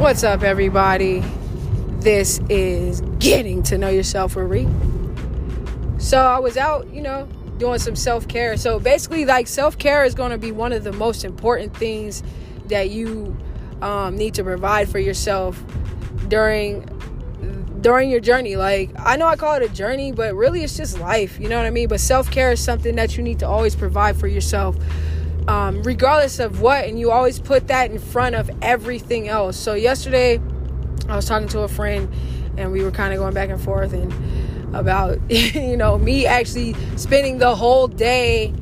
What's up, everybody? This is Getting to Know Yourself with. So, I was out, you know, doing some self care. So, basically, like, self care is going to be one of the most important things that you um, need to provide for yourself during during your journey like i know i call it a journey but really it's just life you know what i mean but self-care is something that you need to always provide for yourself um, regardless of what, and you always put that in front of everything else. So yesterday, I was talking to a friend, and we were kind of going back and forth and about you know me actually spending the whole day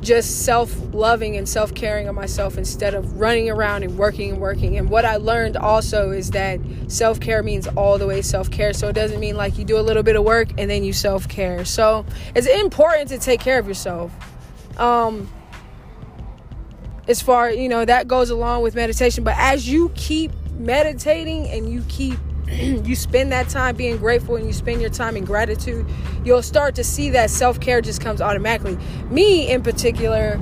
just self-loving and self-caring of myself instead of running around and working and working. And what I learned also is that self-care means all the way self-care. So it doesn't mean like you do a little bit of work and then you self-care. So it's important to take care of yourself. Um, as far you know that goes along with meditation. But as you keep meditating and you keep you spend that time being grateful and you spend your time in gratitude you'll start to see that self-care just comes automatically. Me in particular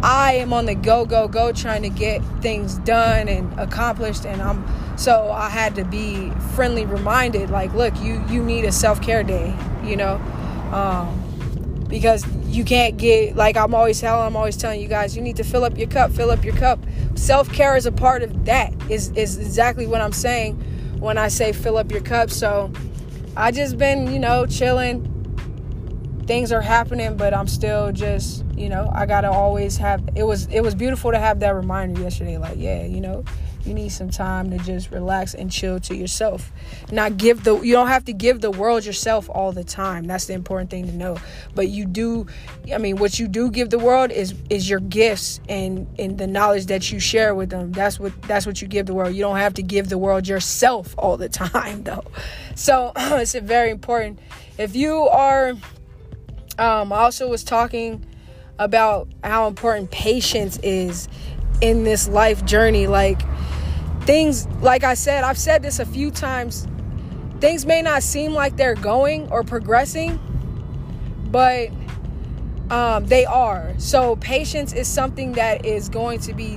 i am on the go go go trying to get things done and accomplished. And i'm so i had to be friendly reminded like look you you need a self-care day you know? Um, because you can't get like I'm always telling I'm always telling you guys you need to fill up your cup fill up your cup. Self-care is a part of that is is exactly what I'm saying when I say fill up your cup. So I just been you know chilling. Things are happening but I'm still just you know I got to always have it was it was beautiful to have that reminder yesterday like yeah you know you need some time to just relax and chill to yourself. Not give the you don't have to give the world yourself all the time. That's the important thing to know. But you do I mean what you do give the world is is your gifts and and the knowledge that you share with them. That's what that's what you give the world. You don't have to give the world yourself all the time though. So it's very important. If you are um I also was talking about how important patience is in this life journey like things, like I said, I've said this a few times, things may not seem like they're going or progressing, but um, they are. So, patience is something that is going to be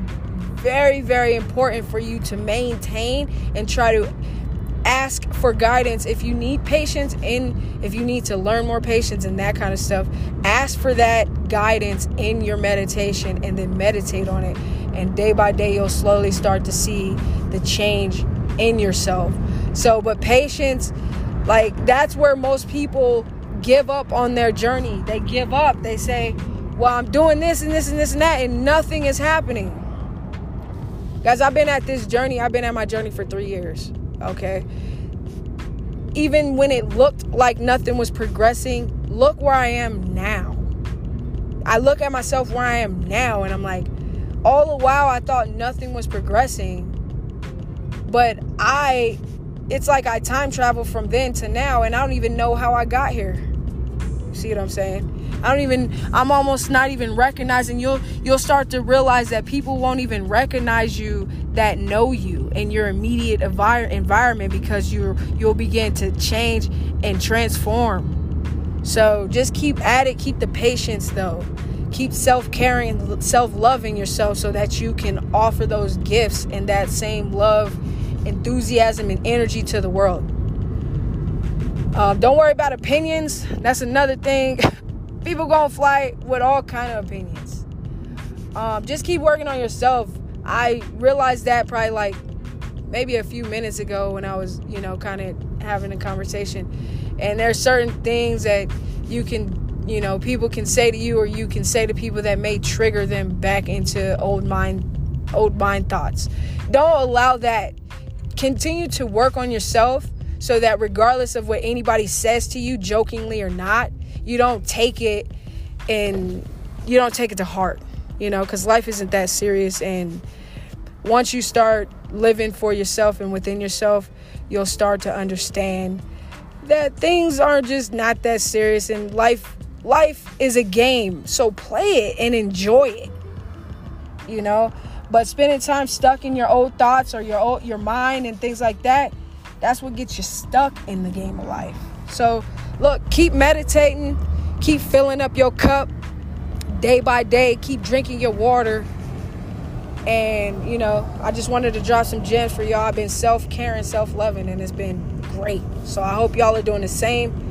very, very important for you to maintain and try to ask for guidance if you need patience in if you need to learn more patience and that kind of stuff ask for that guidance in your meditation and then meditate on it and day by day you'll slowly start to see the change in yourself. So but patience like that's where most people give up on their journey. They give up. They say well i'm doing this and this and this and that and nothing is happening. Guys i've been at this journey. I've been at my journey for three years okay? Even when it looked like nothing was progressing look where i am now. I look at myself where i am now and i'm like all the while I thought nothing was progressing. But I, it's like I time travel from then to now, and I don't even know how I got here. See what I'm saying? I don't even I'm almost not even recognizing you'll you'll start to realize that people won't even recognize you that know you in your immediate envir- environment because you you'll begin to change and transform. So just keep at it, keep the patience though keep self-caring self-loving yourself so that you can offer those gifts and that same love enthusiasm and energy to the world. Um, don't worry about opinions. That's another thing. People gonna fly with all kind of opinions. Um, just keep working on yourself. I realized that probably like maybe a few minutes ago when i was you know kind of having a conversation. And there's certain things that you can you know people can say to you or you can say to people that may trigger them back into old mind old mind thoughts. Don't allow that. Continue to work on yourself so that regardless of what anybody says to you jokingly or not you don't take it and you don't take it to heart you know because life isn't that serious. And once you start living for yourself and within yourself you'll start to understand that things are just not that serious and life life is a game so play it and enjoy it you know but spending time stuck in your old thoughts or your old your mind and things like that that's what gets you stuck in the game of life so look keep meditating keep filling up your cup day by day keep drinking your water And, you know, I just wanted to drop some gems for y'all. I've been self caring, self loving, and it's been great. So I hope y'all are doing the same.